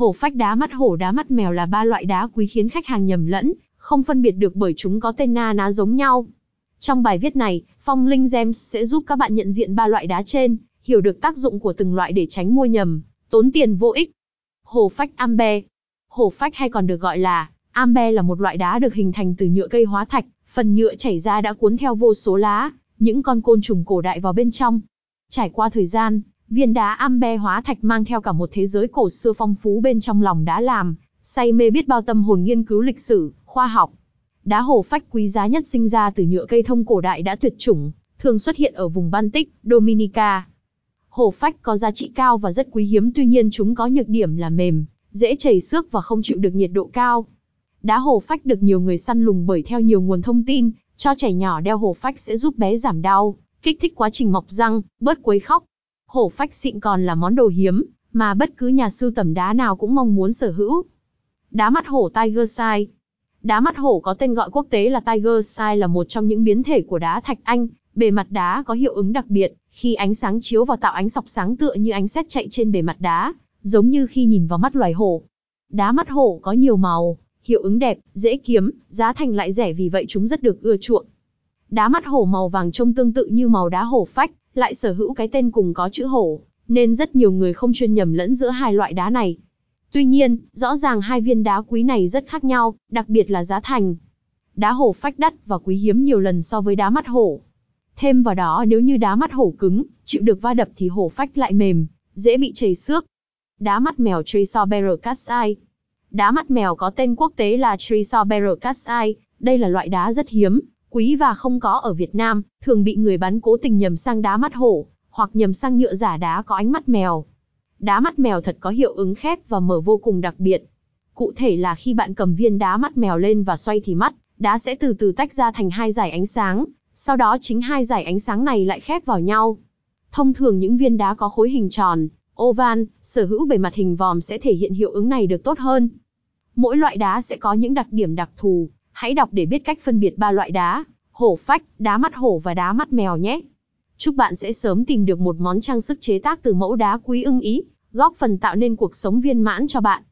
Hổ phách đá mắt hổ đá mắt mèo là ba loại đá quý khiến khách hàng nhầm lẫn, không phân biệt được bởi chúng có tên na ná giống nhau. Trong bài viết này, Phong Linh Gems sẽ giúp các bạn nhận diện ba loại đá trên, hiểu được tác dụng của từng loại để tránh mua nhầm, tốn tiền vô ích. Hổ phách ambe. Hổ phách hay còn được gọi là ambe là một loại đá được hình thành từ nhựa cây hóa thạch, phần nhựa chảy ra đã cuốn theo vô số lá, những con côn trùng cổ đại vào bên trong. Trải qua thời gian, viên đá ambe hóa thạch mang theo cả một thế giới cổ xưa phong phú bên trong lòng đá làm, say mê biết bao tâm hồn nghiên cứu lịch sử, khoa học. Đá hồ phách quý giá nhất sinh ra từ nhựa cây thông cổ đại đã tuyệt chủng, thường xuất hiện ở vùng Baltic, Dominica. Hồ phách có giá trị cao và rất quý hiếm tuy nhiên chúng có nhược điểm là mềm, dễ chảy xước và không chịu được nhiệt độ cao. Đá hồ phách được nhiều người săn lùng bởi theo nhiều nguồn thông tin, cho trẻ nhỏ đeo hồ phách sẽ giúp bé giảm đau, kích thích quá trình mọc răng, bớt quấy khóc. Hổ phách xịn còn là món đồ hiếm, mà bất cứ nhà sưu tầm đá nào cũng mong muốn sở hữu. Đá mắt hổ Tiger Sai Đá mắt hổ có tên gọi quốc tế là Tiger Sai là một trong những biến thể của đá thạch anh, bề mặt đá có hiệu ứng đặc biệt, khi ánh sáng chiếu vào tạo ánh sọc sáng tựa như ánh sét chạy trên bề mặt đá, giống như khi nhìn vào mắt loài hổ. Đá mắt hổ có nhiều màu, hiệu ứng đẹp, dễ kiếm, giá thành lại rẻ vì vậy chúng rất được ưa chuộng. Đá mắt hổ màu vàng trông tương tự như màu đá hổ phách, lại sở hữu cái tên cùng có chữ hổ, nên rất nhiều người không chuyên nhầm lẫn giữa hai loại đá này. Tuy nhiên, rõ ràng hai viên đá quý này rất khác nhau, đặc biệt là giá thành. Đá hổ phách đắt và quý hiếm nhiều lần so với đá mắt hổ. Thêm vào đó nếu như đá mắt hổ cứng, chịu được va đập thì hổ phách lại mềm, dễ bị chảy xước. Đá mắt mèo Trisoberer Catsai Đá mắt mèo có tên quốc tế là Trisoberer Catsai, đây là loại đá rất hiếm, quý và không có ở Việt Nam, thường bị người bán cố tình nhầm sang đá mắt hổ, hoặc nhầm sang nhựa giả đá có ánh mắt mèo. Đá mắt mèo thật có hiệu ứng khép và mở vô cùng đặc biệt. Cụ thể là khi bạn cầm viên đá mắt mèo lên và xoay thì mắt, đá sẽ từ từ tách ra thành hai dải ánh sáng, sau đó chính hai dải ánh sáng này lại khép vào nhau. Thông thường những viên đá có khối hình tròn, oval, sở hữu bề mặt hình vòm sẽ thể hiện hiệu ứng này được tốt hơn. Mỗi loại đá sẽ có những đặc điểm đặc thù, hãy đọc để biết cách phân biệt ba loại đá, hổ phách, đá mắt hổ và đá mắt mèo nhé. Chúc bạn sẽ sớm tìm được một món trang sức chế tác từ mẫu đá quý ưng ý, góp phần tạo nên cuộc sống viên mãn cho bạn.